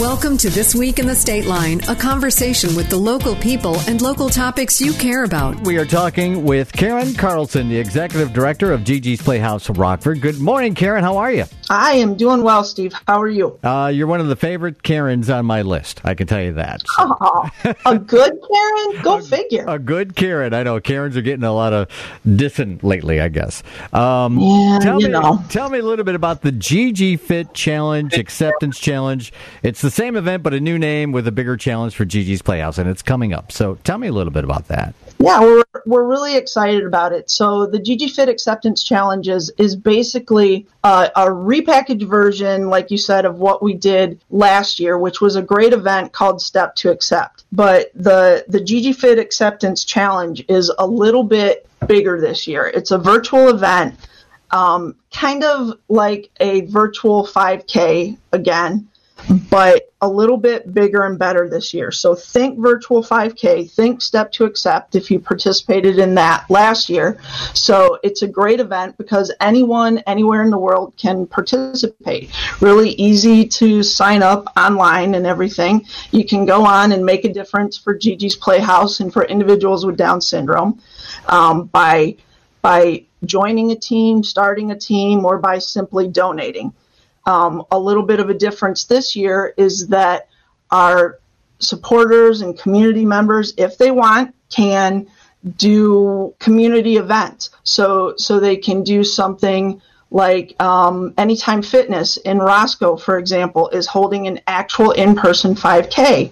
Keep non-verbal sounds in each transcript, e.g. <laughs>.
Welcome to This Week in the Stateline, a conversation with the local people and local topics you care about. We are talking with Karen Carlson, the executive director of Gigi's Playhouse Rockford. Good morning, Karen. How are you? I am doing well, Steve. How are you? Uh, you're one of the favorite Karens on my list. I can tell you that. So. Oh, a good Karen? Go <laughs> a, figure. A good Karen. I know Karens are getting a lot of dissing lately. I guess. Um, yeah, tell you me, know. Tell me a little bit about the Gigi Fit Challenge, <laughs> Acceptance Challenge. It's the same event, but a new name with a bigger challenge for Gigi's Playhouse, and it's coming up. So tell me a little bit about that. Yeah, we're we're really excited about it. So the Gigi Fit Acceptance Challenge is, is basically uh, a repackaged version, like you said, of what we did last year, which was a great event called Step to Accept. But the the Gigi Fit Acceptance Challenge is a little bit bigger this year. It's a virtual event, um, kind of like a virtual 5K again but a little bit bigger and better this year. So think virtual 5K, think Step to Accept if you participated in that last year. So it's a great event because anyone anywhere in the world can participate. Really easy to sign up online and everything. You can go on and make a difference for Gigi's Playhouse and for individuals with Down syndrome um, by by joining a team, starting a team, or by simply donating. Um, a little bit of a difference this year is that our supporters and community members, if they want, can do community events. So so they can do something like um, Anytime Fitness in Roscoe, for example, is holding an actual in-person 5K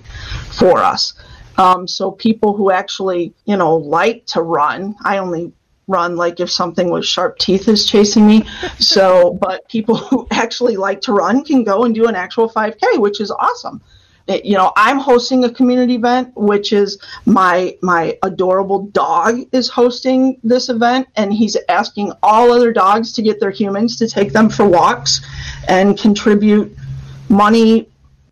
for us. Um, so people who actually, you know, like to run, I only run like if something with sharp teeth is chasing me. So, but people who actually like to run can go and do an actual 5K, which is awesome. It, you know, I'm hosting a community event, which is my my adorable dog is hosting this event, and he's asking all other dogs to get their humans to take them for walks and contribute money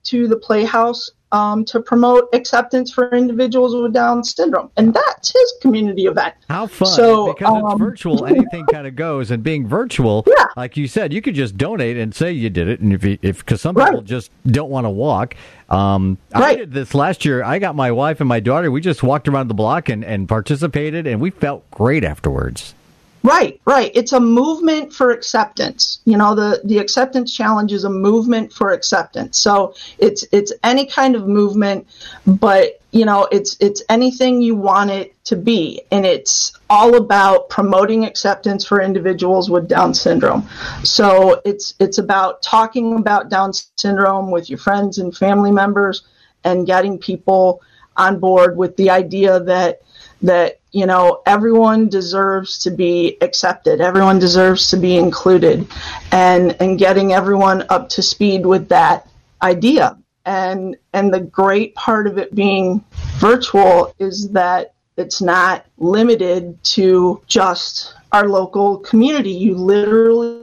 to the playhouse um, to promote acceptance for individuals with Down syndrome, and that's his community event. How fun! So, because um, it's virtual, <laughs> anything kind of goes. And being virtual, Yeah. like you said, you could just donate and say you did it. And if if because some people just don't want to walk. Um, I did this last year. I got my wife and my daughter. We just walked around the block and, and participated, and we felt great afterwards. Right, right. It's a movement for acceptance. You know, the, the acceptance challenge is a movement for acceptance. So it's it's any kind of movement, but you know, it's it's anything you want it to be. And it's all about promoting acceptance for individuals with Down syndrome. So it's it's about talking about Down syndrome with your friends and family members and getting people on board with the idea that that you know everyone deserves to be accepted. Everyone deserves to be included. And and getting everyone up to speed with that idea. And and the great part of it being virtual is that it's not limited to just our local community. You literally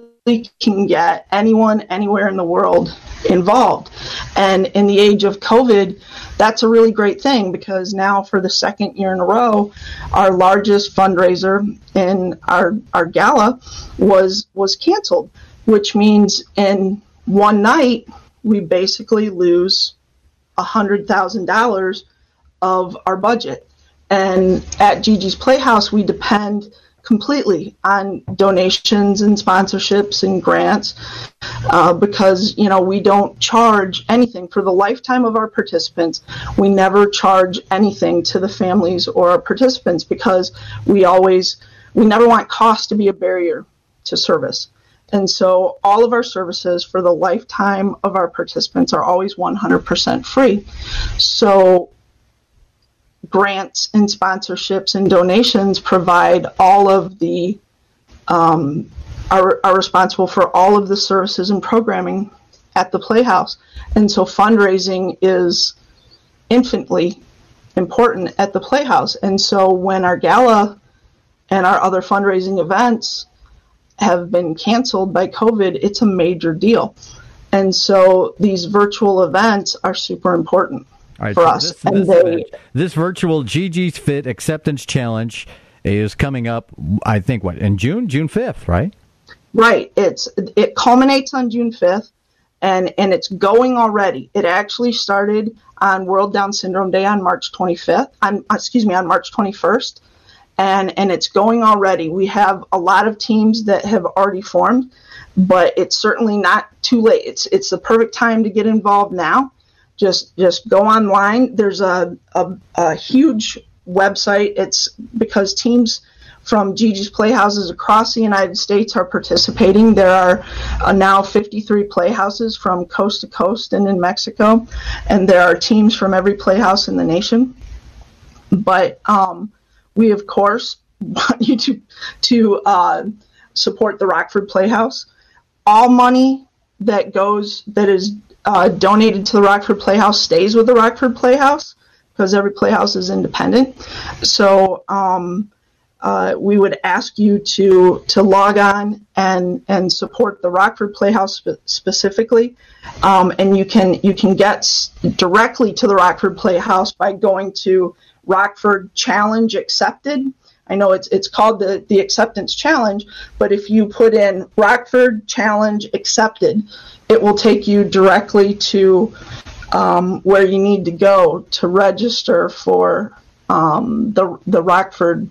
can get anyone anywhere in the world involved. And in the age of covid that's a really great thing because now for the second year in a row our largest fundraiser in our our gala was was canceled which means in one night we basically lose hundred thousand dollars of our budget. And at Gigi's Playhouse we depend completely on donations and sponsorships and grants uh, because you know we don't charge anything for the lifetime of our participants. We never charge anything to the families or our participants because we always we never want cost to be a barrier to service. And so all of our services for the lifetime of our participants are always 100% free. So grants and sponsorships and donations provide all of the um, are, are responsible for all of the services and programming at the Playhouse. And so fundraising is infinitely important at the Playhouse. And so when our gala and our other fundraising events have been canceled by COVID, it's a major deal. And so these virtual events are super important right, for so us. This, and this, they, this virtual Gigi's Fit Acceptance Challenge is coming up. I think what in June, June fifth, right? Right. It's it culminates on June fifth, and and it's going already. It actually started on World Down Syndrome Day on March 25th. On uh, excuse me, on March 21st, and and it's going already. We have a lot of teams that have already formed, but it's certainly not too late. It's it's the perfect time to get involved now. Just just go online. There's a a, a huge website. It's because teams from Gigi's Playhouses across the United States are participating. There are uh, now 53 playhouses from coast to coast and in Mexico, and there are teams from every playhouse in the nation. But um, we, of course, <laughs> want you to to uh, support the Rockford Playhouse. All money that goes that is uh, donated to the Rockford Playhouse stays with the Rockford Playhouse because every playhouse is independent. So um, uh, we would ask you to to log on and and support the Rockford Playhouse spe- specifically, um, and you can you can get s- directly to the Rockford Playhouse by going to Rockford Challenge Accepted. I know it's it's called the the Acceptance Challenge, but if you put in Rockford Challenge Accepted, it will take you directly to um, where you need to go to register for um, the the Rockford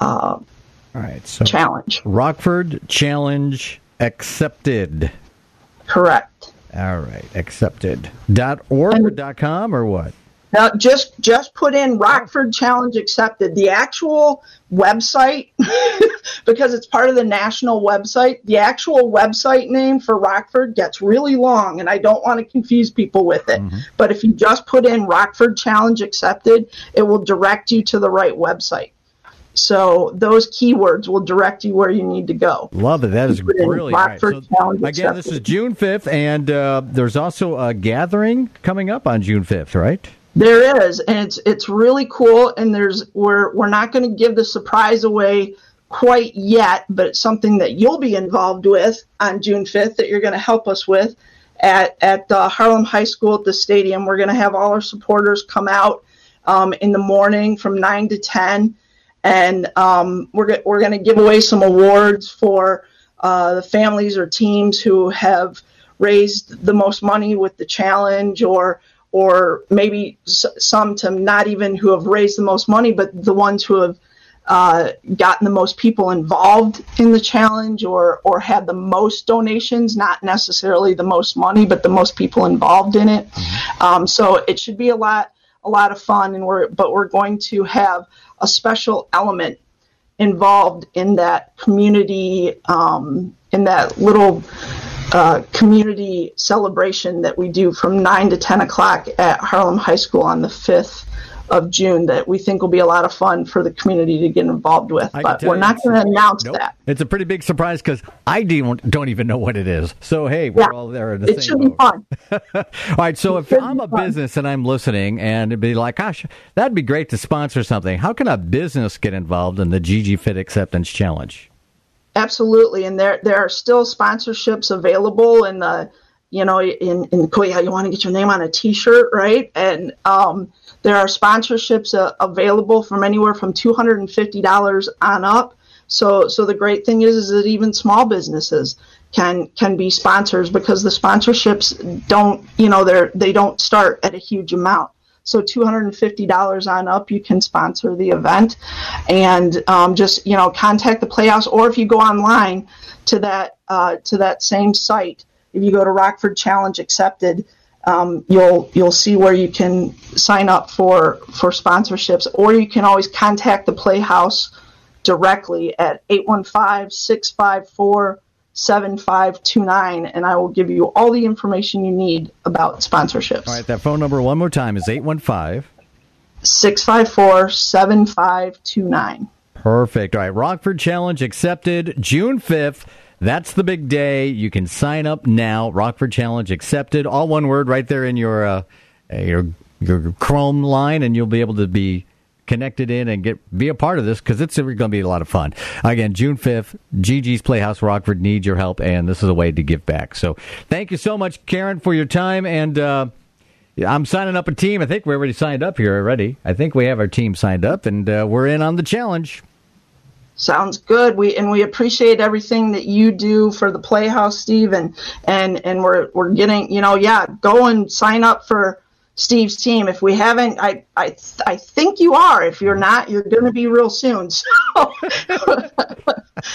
uh, All right. So challenge. Rockford Challenge accepted. Correct. All right. Accepted. Dot org or dot com or what? Now, just just put in Rockford Challenge accepted. The actual website, <laughs> because it's part of the national website, the actual website name for Rockford gets really long, and I don't want to confuse people with it. But if you just put in Rockford Challenge accepted, it will direct you to the right website. So those keywords will direct you where you need to go. Love it. That is Put in brilliant. All right, so again, this is. June 5th, and uh, there's also a gathering coming up on June 5th, right? There is, and it's it's really cool. And there's we're we're not going to give the surprise away quite yet, but it's something that you'll be involved with on June 5th that you're going to help us with at at Harlem High School at the stadium. We're going to have all our supporters come out um, in the morning from nine to ten, and um, we're go- we're going to give away some awards for uh, the families or teams who have raised the most money with the challenge or or maybe s- some to not even who have raised the most money, but the ones who have uh, gotten the most people involved in the challenge or or had the most donations, not necessarily the most money, but the most people involved in it. Um, so it should be a lot a lot of fun, and we're but we're going to have a special element involved in that community um, in that little uh, community celebration that we do from 9 to 10 o'clock at Harlem High School on the 5th of June that we think will be a lot of fun for the community to get involved with. I But we're not going to announce Nope. that. It's a pretty big surprise because I don't, don't even know what it is. So, hey, we're Yeah. all there in the It same should be fun. <laughs> All right, so if I'm a fun. business and I'm listening and it'd be like, gosh, that'd be great to sponsor something. How can a business get involved in the Gigi Fit Acceptance Challenge? Absolutely, and there there are still sponsorships available in the you know in in Korea you want to get your name on a T-shirt, right? And um, there are sponsorships uh, available from anywhere from two hundred and fifty dollars on up. So so the great thing is is that even small businesses can can be sponsors because the sponsorships don't you know they're they don't start at a huge amount. So $250 on up, you can sponsor the event, and um, just you know contact the Playhouse, or if you go online to that uh, to that same site, if you go to Rockford Challenge Accepted, um, you'll you'll see where you can sign up for for sponsorships, or you can always contact the Playhouse directly at 815-654 7529 and I will give you all the information you need about sponsorships. All right, that phone number one more time is 815. 654 7529. Perfect. All right, Rockford Challenge accepted June 5th. That's the big day. You can sign up now. Rockford Challenge accepted. All one word right there in your uh, your your Chrome line, and you'll be able to be connected in and get be a part of this because it's going to be a lot of fun. Again, June 5th, Gigi's Playhouse Rockford needs your help, and this is a way to give back. So thank you so much, Karen, for your time. And uh, I'm signing up a team. I think we're already signed up here already. I think we have our team signed up, and uh, we're in on the challenge. Sounds good. We and we appreciate everything that you do for the Playhouse, Steve, and and and we're we're getting you know yeah go and sign up for Steve's team. If we haven't, I I I think you are. If you're not, you're going to be real soon. <laughs> So,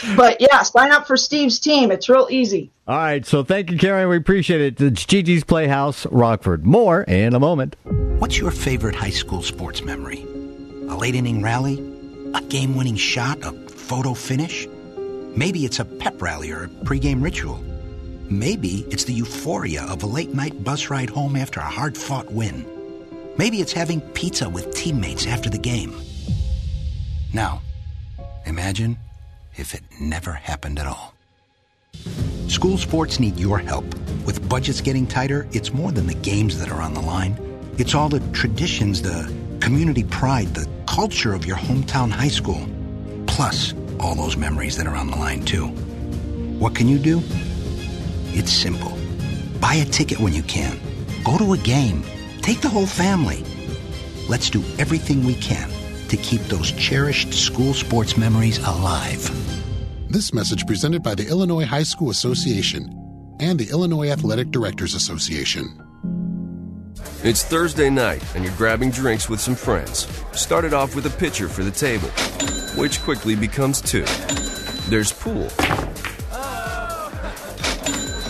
<laughs> but yeah, sign up for Steve's team. It's real easy. All right. So thank you, Karen. We appreciate it. It's Gigi's Playhouse, Rockford. More in a moment. What's your favorite high school sports memory? A late inning rally? A game winning shot? A photo finish? Maybe it's a pep rally or a pregame ritual. Maybe it's the euphoria of a late night bus ride home after a hard fought win. Maybe it's having pizza with teammates after the game. Now, imagine if it never happened at all. School sports need your help. With budgets getting tighter, it's more than the games that are on the line. It's all the traditions, the community pride, the culture of your hometown high school, plus all those memories that are on the line, too. What can you do? It's simple. Buy a ticket when you can. Go to a game. Take the whole family. Let's do everything we can to keep those cherished school sports memories alive. This message presented by the Illinois High School Association and the Illinois Athletic Directors Association. It's Thursday night, and you're grabbing drinks with some friends. Started off with a pitcher for the table, which quickly becomes two. There's pool.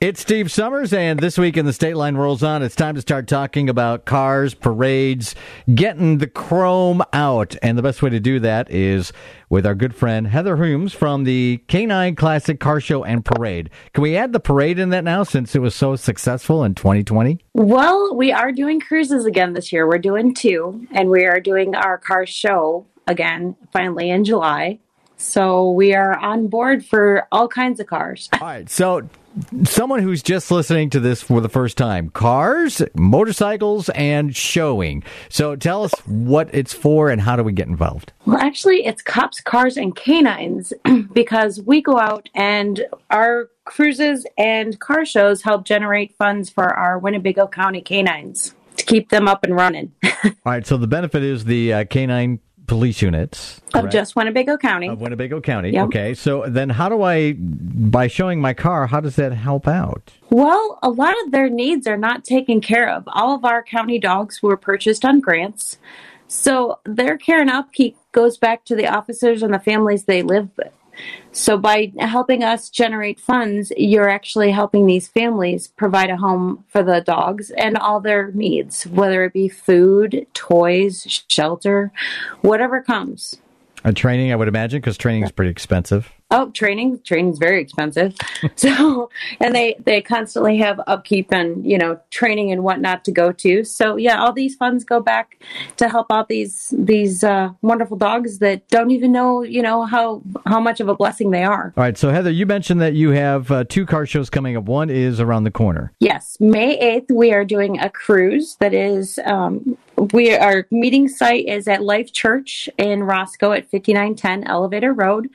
It's Steve Summers, and this week in the Stateline rolls on. It's time to start talking about cars, parades, getting the chrome out. And the best way to do that is with our good friend Heather Hulmes from the K9 Classic Car Show and Parade. Can we add the parade in that now since it was so successful in 2020? Well, we are doing cruises again this year. We're doing two, and we are doing our car show again finally in July. So we are on board for all kinds of cars. All right. So someone who's just listening to this for the first time. Cars motorcycles and showing. So tell us what it's for and how do we get involved? Well actually it's cops cars and canines <clears throat> because we go out and our cruises and car shows help generate funds for our winnebago county canines to keep them up and running. <laughs> All right so the benefit is the uh, canine police units correct? of just Winnebago County. Of Winnebago County. Yep. Okay. So then how do I by showing my car, how does that help out? Well, a lot of their needs are not taken care of. All of our county dogs were purchased on grants. So their care and upkeep goes back to the officers and the families they live with. So by helping us generate funds, you're actually helping these families provide a home for the dogs and all their needs, whether it be food, toys, shelter, whatever comes. A training, I would imagine, because training is pretty expensive. Oh, training, training's very expensive. <laughs> so, and they they constantly have upkeep and you know training and whatnot to go to. So yeah, all these funds go back to help out these these uh, wonderful dogs that don't even know you know how how much of a blessing they are. All right, so Heather, you mentioned that you have uh, two car shows coming up. One is around the corner. Yes, May eighth, we are doing a cruise that is um, we our meeting site is at Life Church in Roscoe at 5910 Elevator Road.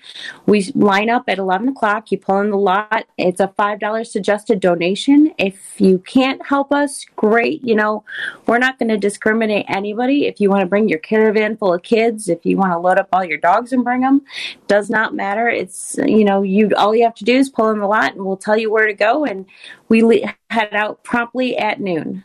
We line up at 11 o'clock. You pull in the lot. It's a $5 suggested donation. If you can't help us, great. You know, we're not going to discriminate anybody. If you want to bring your caravan full of kids, if you want to load up all your dogs and bring them, does not matter. It's, you know, you all you have to do is pull in the lot and we'll tell you where to go. And we head out promptly at noon.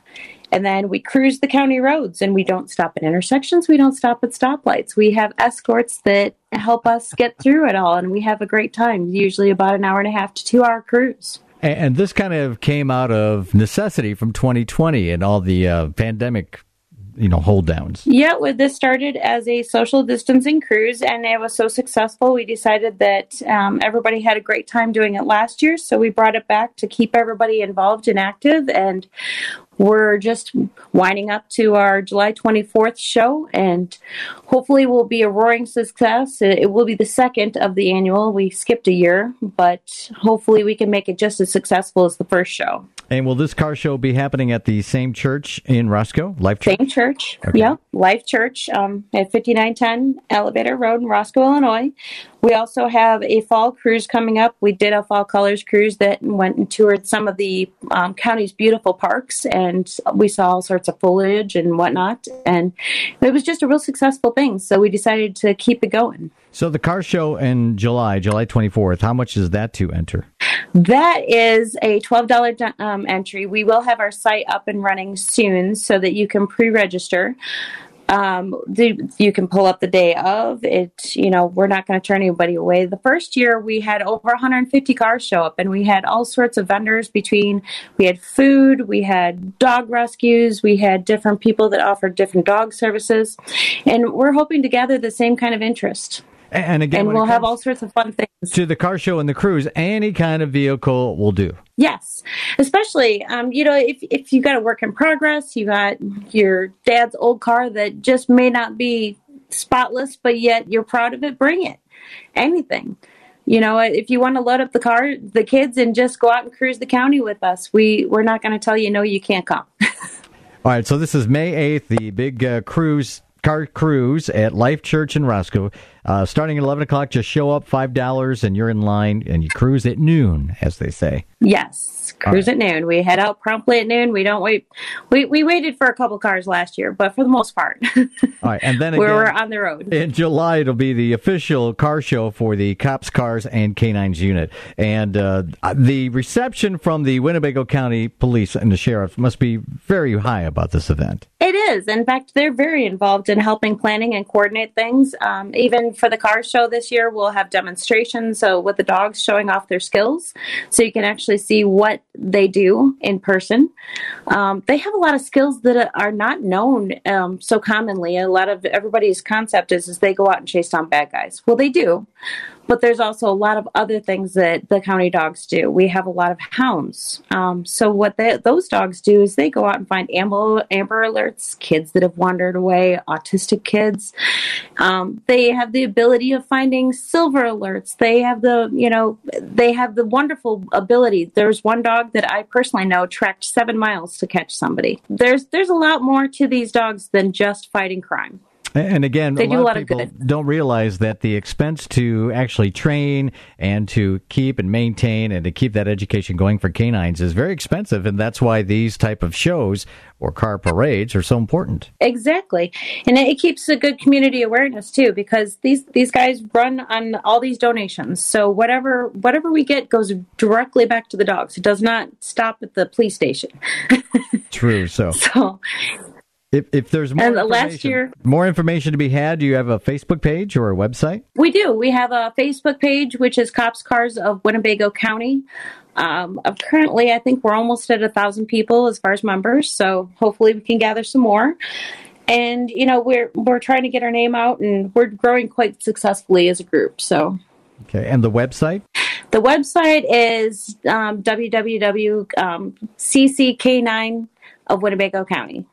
And then we cruise the county roads and we don't stop at intersections. We don't stop at stoplights. We have escorts that help us get through it all. And we have a great time, usually about an hour and a half to two hour cruise. And this kind of came out of necessity from 2020 and all the uh, pandemic you know hold downs. Yeah, well, this started as a social distancing cruise, and it was so successful. We decided that um, everybody had a great time doing it last year, so we brought it back to keep everybody involved and active. And we're just winding up to our July 24th show, and hopefully, will be a roaring success. It will be the second of the annual. We skipped a year, but hopefully, we can make it just as successful as the first show. And will this car show be happening at the same church in Roscoe, Life Church? Same church, okay. yeah, Life Church um, at 5910 Elevator Road in Roscoe, Illinois. We also have a fall cruise coming up. We did a fall colors cruise that went and toured some of the um, county's beautiful parks, and we saw all sorts of foliage and whatnot. And it was just a real successful thing. So we decided to keep it going. So the car show in July, July 24th, how much is that to enter? That is a $12 um, entry. We will have our site up and running soon so that you can pre register. Um, you can pull up the day of it. You know, we're not going to turn anybody away. The first year we had over 150 cars show up, and we had all sorts of vendors. Between we had food, we had dog rescues, we had different people that offered different dog services, and we're hoping to gather the same kind of interest. And again, and we'll have all sorts of fun things. To the car show and the cruise, any kind of vehicle will do. Yes, especially um, you know if if you got a work in progress, you got your dad's old car that just may not be spotless, but yet you're proud of it. Bring it, anything. You know, if you want to load up the car, the kids, and just go out and cruise the county with us, we we're not going to tell you no, you can't come. <laughs> All right, so this is May eighth, the big uh, cruise car cruise at Life Church in Roscoe. Uh, starting at 11 o'clock, just show up, $5, and you're in line, and you cruise at noon, as they say. Yes, cruise right. at noon. We head out promptly at noon. We don't wait. We, we waited for a couple cars last year, but for the most part, <laughs> all right. And then again, we're on the road. In July, it'll be the official car show for the Cops, Cars, and Canines unit. And uh, the reception from the Winnebago County Police and the Sheriff must be very high about this event. It is. In fact, they're very involved in helping planning and coordinate things. Um, even for the car show this year, we'll have demonstrations so with the dogs showing off their skills, so you can actually see what they do in person. Um, they have a lot of skills that are not known um, so commonly. A lot of everybody's concept is is they go out and chase down bad guys. Well, they do, but there's also a lot of other things that the county dogs do. We have a lot of hounds. Um, so what they, those dogs do is they go out and find amber, amber alerts, kids that have wandered away, autistic kids. Um, they have the ability of finding silver alerts. They have the, you know, they have the wonderful ability. There's one dog that I personally know tracked seven miles to catch somebody. There's there's a lot more to these dogs than just fighting crime. And again, they a lot, a lot of people of don't realize that the expense to actually train and to keep and maintain and to keep that education going for canines is very expensive, and that's why these type of shows or car parades are so important. Exactly, and it keeps a good community awareness too, because these these guys run on all these donations. So whatever whatever we get goes directly back to the dogs. It does not stop at the police station. <laughs> True. So so if, if there's more last year, more information to be had, do you have a Facebook page or a website? We do. We have a Facebook page, which is Cops Cars of Winnebago County. Um, currently, I think we're almost at a thousand people as far as members, so hopefully we can gather some more. And you know, we're we're trying to get our name out, and we're growing quite successfully as a group. So, okay. And the website? The website is um, www.cck9 um, of Winnebago County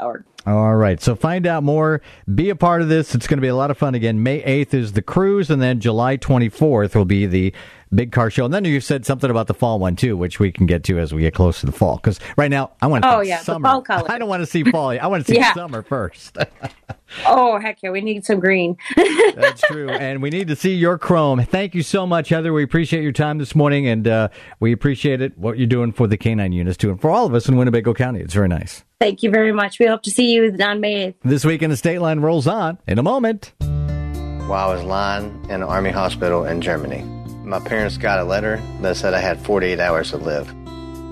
org. All right. So find out more. Be a part of this. It's going to be a lot of fun again. May 8th is the cruise, and then July 24th will be the big car show. And then you said something about the fall one, too, which we can get to as we get close to the fall. Because right now, I want to oh, yeah, summer. fall color. <laughs> I don't want to see fall. I want to see yeah. summer first. <laughs> oh, heck yeah. We need some green. <laughs> That's true. And we need to see your chrome. Thank you so much, Heather. We appreciate your time this morning, and uh, we appreciate it, what you're doing for the canine units, too, and for all of us in Winnebago County. It's very nice. Thank you very much. We hope to see you on May 8th. This week in the Stateline rolls on in a moment. While I was lying in an army hospital in Germany, my parents got a letter that said I had 48 hours to live.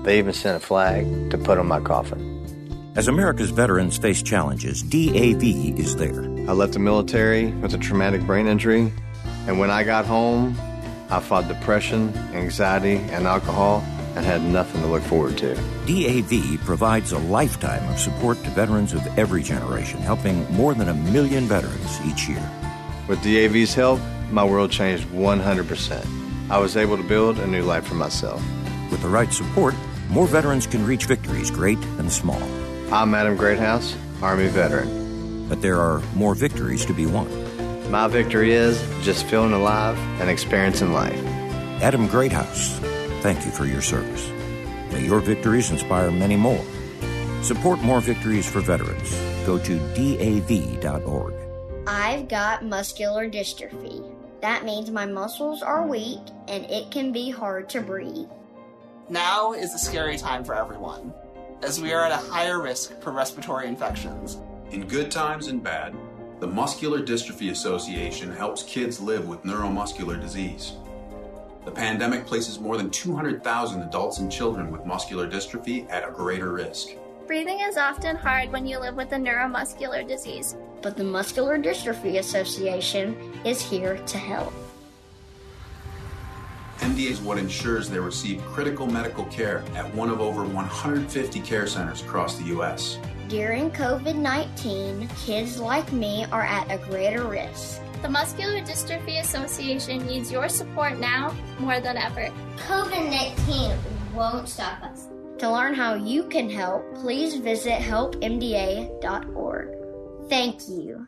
They even sent a flag to put on my coffin. As America's veterans face challenges, DAV is there. I left the military with a traumatic brain injury, and when I got home, I fought depression, anxiety, and alcohol and had nothing to look forward to. DAV provides a lifetime of support to veterans of every generation, helping more than a million veterans each year. With DAV's help, my world changed 100%. I was able to build a new life for myself. With the right support, more veterans can reach victories great and small. I'm Adam Greathouse, Army veteran. But there are more victories to be won. My victory is just feeling alive and experiencing life. Adam Greathouse, thank you for your service. May your victories inspire many more. Support more victories for veterans. Go to DAV.org. I've got muscular dystrophy. That means my muscles are weak and it can be hard to breathe. Now is a scary time for everyone, as we are at a higher risk for respiratory infections. In good times and bad, the Muscular Dystrophy Association helps kids live with neuromuscular disease. The pandemic places more than 200,000 adults and children with muscular dystrophy at a greater risk. Breathing is often hard when you live with a neuromuscular disease. But the Muscular Dystrophy Association is here to help. MDA is what ensures they receive critical medical care at one of over 150 care centers across the U.S. During COVID 19, kids like me are at a greater risk. The Muscular Dystrophy Association needs your support now more than ever. COVID 19 won't stop us. To learn how you can help, please visit helpmda.org. Thank you.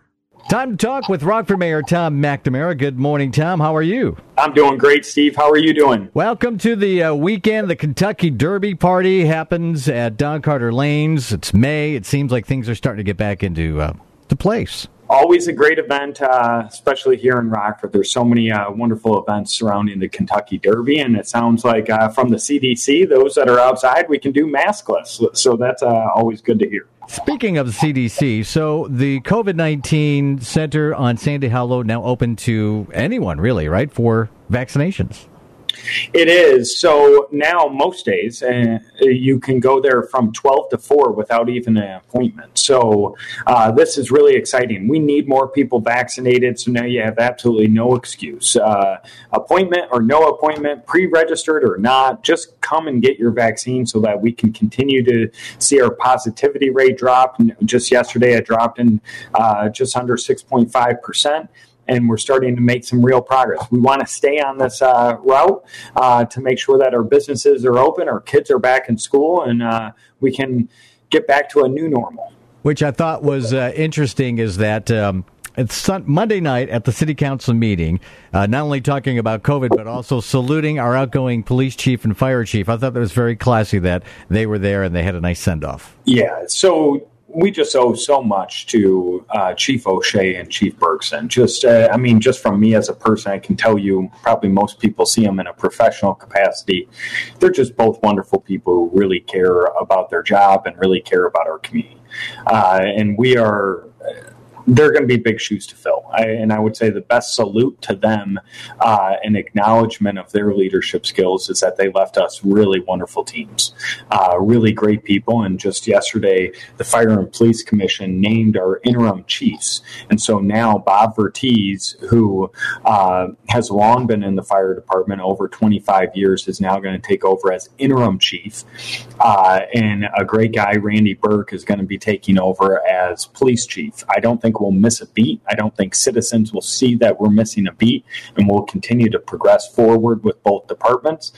Time to talk with Rockford Mayor Tom McNamara. Good morning, Tom. How are you? I'm doing great, Steve. How are you doing? Welcome to the uh, weekend. The Kentucky Derby party happens at Don Carter Lanes. It's May. It seems like things are starting to get back into uh, the place. Always a great event, uh, especially here in Rockford. There's so many uh, wonderful events surrounding the Kentucky Derby, and it sounds like uh, from the CDC, those that are outside, we can do maskless. So that's uh, always good to hear. Speaking of the CDC, so the COVID 19 center on Sandy Hollow now open to anyone, really, right, for vaccinations? It is. So now, most days, uh, you can go there from 12 to 4 without even an appointment. So uh, this is really exciting. We need more people vaccinated. So now you have absolutely no excuse. Uh, appointment or no appointment, pre registered or not, just come and get your vaccine so that we can continue to see our positivity rate drop. Just yesterday, it dropped in uh, just under 6.5% and we're starting to make some real progress. We want to stay on this uh, route uh, to make sure that our businesses are open, our kids are back in school, and uh, we can get back to a new normal. Which I thought was uh, interesting is that. Um, sun- Monday night at the city council meeting, uh, not only talking about COVID, but also saluting our outgoing police chief and fire chief. I thought that was very classy that they were there and they had a nice send off. Yeah. So we just owe so much to uh, Chief O'Shea and Chief Bergsten. Just, uh, I mean, just from me as a person, I can tell you probably most people see them in a professional capacity. They're just both wonderful people who really care about their job and really care about our community. Uh, and we are they're going to be big shoes to fill. I, and I would say the best salute to them uh, and acknowledgement of their leadership skills is that they left us really wonderful teams, uh, really great people. And just yesterday, the Fire and Police Commission named our interim chiefs. And so now Bob Vertiz, who uh, has long been in the fire department over 25 years, is now going to take over as interim chief. Uh, and a great guy, Randy Burke, is going to be taking over as police chief. I don't think think we'll miss a beat. I don't think citizens will see that we're missing a beat, and we'll continue to progress forward with both departments.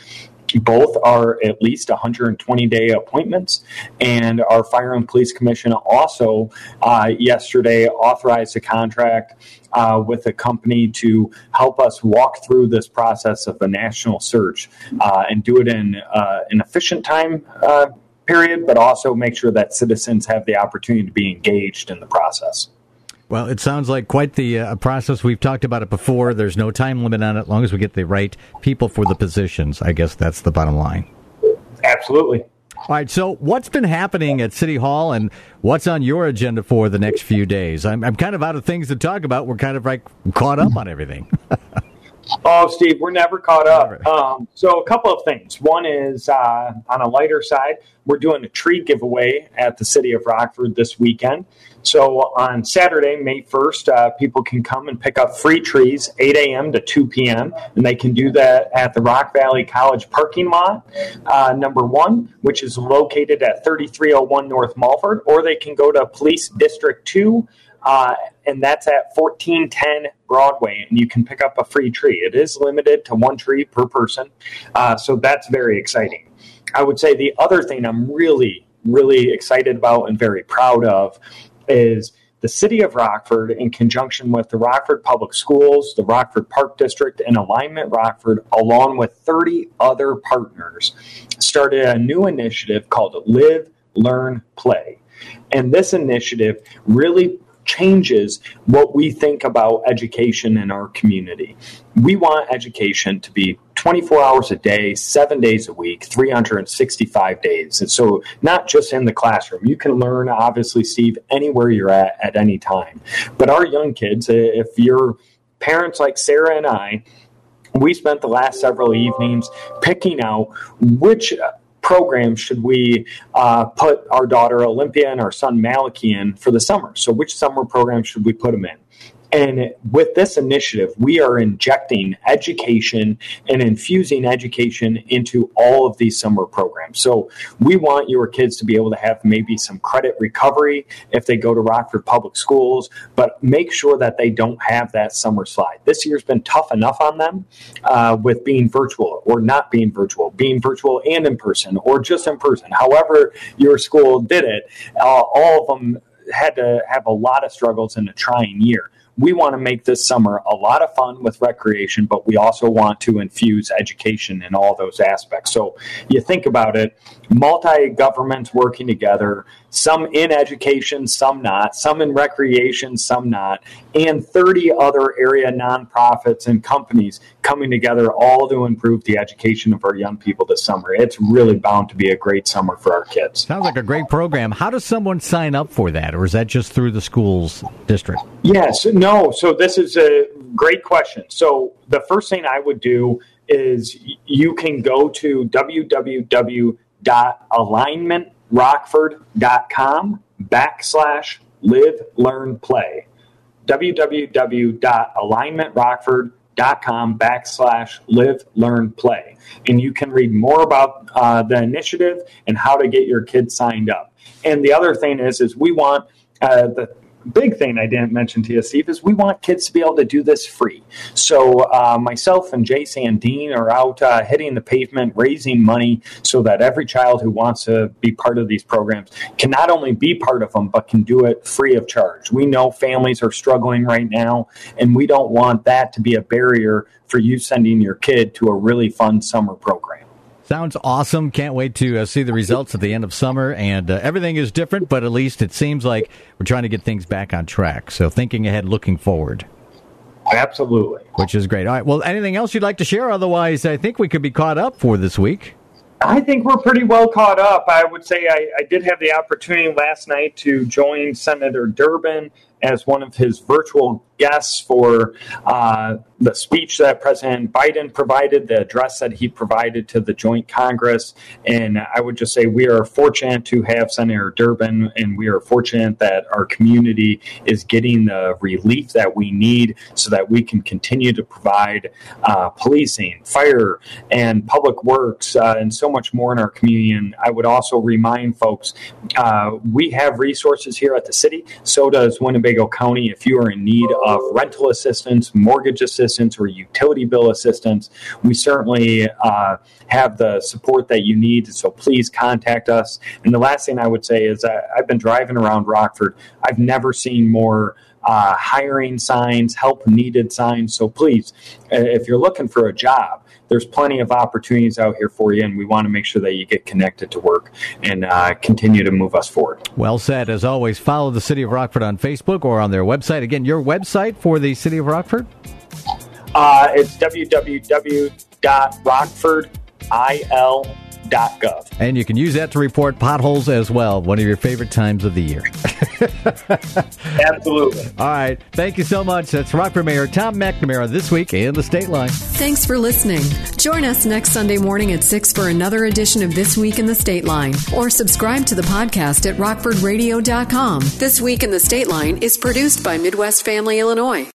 Both are at least 120 day appointments, and our Fire and Police Commission also uh, yesterday authorized a contract uh, with a company to help us walk through this process of a national search uh, and do it in uh, an efficient time uh, period, but also make sure that citizens have the opportunity to be engaged in the process. Well, it sounds like quite the uh, process. We've talked about it before. There's no time limit on it, as long as we get the right people for the positions. I guess that's the bottom line. Absolutely. All right. So, what's been happening at City Hall, and what's on your agenda for the next few days? I'm, I'm kind of out of things to talk about. We're kind of like caught up on everything. <laughs> Oh, Steve, we're never caught up. Um, so, a couple of things. One is uh, on a lighter side, we're doing a tree giveaway at the city of Rockford this weekend. So, on Saturday, May 1st, uh, people can come and pick up free trees 8 a.m. to 2 p.m., and they can do that at the Rock Valley College parking lot, uh, number one, which is located at 3301 North Mulford, or they can go to Police District 2 uh, and that's at 1410 Broadway, and you can pick up a free tree. It is limited to one tree per person, uh, so that's very exciting. I would say the other thing I'm really, really excited about and very proud of is the city of Rockford, in conjunction with the Rockford Public Schools, the Rockford Park District, and Alignment Rockford, along with 30 other partners, started a new initiative called Live, Learn, Play. And this initiative really changes what we think about education in our community. We want education to be 24 hours a day, seven days a week, 365 days. And so, not just in the classroom. You can learn, obviously, Steve, anywhere you're at at any time. But our young kids, if you're parents like Sarah and I, we spent the last several evenings picking out which program should we uh, put our daughter Olympia and our son Malachi in for the summer? So, which summer program should we put them in? And with this initiative, we are injecting education and infusing education into all of these summer programs. So we want your kids to be able to have maybe some credit recovery if they go to Rockford Public Schools, but make sure that they don't have that summer slide. This year's been tough enough on them uh, with being virtual or not being virtual, being virtual and in person, or just in person. However, your school did it, uh, all of them had to have a lot of struggles in a trying year we want to make this summer a lot of fun with recreation, but we also want to infuse education in all those aspects. So you think about it, multi governments working together, some in education, some not, some in recreation, some not, and 30 other area nonprofits and companies coming together all to improve the education of our young people this summer. It's really bound to be a great summer for our kids. Sounds like a great program. How does someone sign up for that, or is that just through the school's district? Yes, no. So this is a great question. So the first thing I would do is you can go to www.alignmentrockford.com backslash live, learn, play. www.alignmentrockford.com backslash live, learn, play. And you can read more about uh, the initiative and how to get your kids signed up. And the other thing is, is we want uh, the big thing I didn't mention to you, Steve, is we want kids to be able to do this free. So uh, myself and Jay Sandine are out uh, hitting the pavement, raising money so that every child who wants to be part of these programs can not only be part of them, but can do it free of charge. We know families are struggling right now, and we don't want that to be a barrier for you sending your kid to a really fun summer program. Sounds awesome. Can't wait to uh, see the results at the end of summer. And uh, everything is different, but at least it seems like we're trying to get things back on track. So thinking ahead, looking forward. Absolutely. Which is great. All right. Well, anything else you'd like to share? Otherwise, I think we could be caught up for this week. I think we're pretty well caught up. I would say I, I did have the opportunity last night to join Senator Durbin as one of his virtual guests for uh, the speech that President Biden provided, the address that he provided to the joint Congress. And I would just say we are fortunate to have Senator Durbin, and we are fortunate that our community is getting the relief that we need so that we can continue to provide uh, policing, fire, and public works, uh, and so much more in our community. And I would also remind folks uh, we have resources here at the city, so does Winnebago County. If you are in need of rental assistance, mortgage assistance, or utility bill assistance, we certainly uh, have the support that you need. So please contact us. And the last thing I would say is I, I've been driving around Rockford. I've never seen more uh, hiring signs, help needed signs. So please, if you're looking for a job, there's plenty of opportunities out here for you, and we want to make sure that you get connected to work and uh, continue to move us forward. Well said. As always, follow the City of Rockford on Facebook or on their website. Again, your website for the City of Rockford? Uh, it's www.rockfordil.com state.gov. And you can use that to report potholes as well, one of your favorite times of the year. <laughs> Absolutely. All right. Thank you so much. That's Rockford Mayor Tom McNamara this week in the Stateline. Thanks for listening. Join us next Sunday morning at 6 for another edition of This Week in the Stateline, or subscribe to the podcast at rockfordradio.com. This Week in the State Line is produced by Midwest Family Illinois.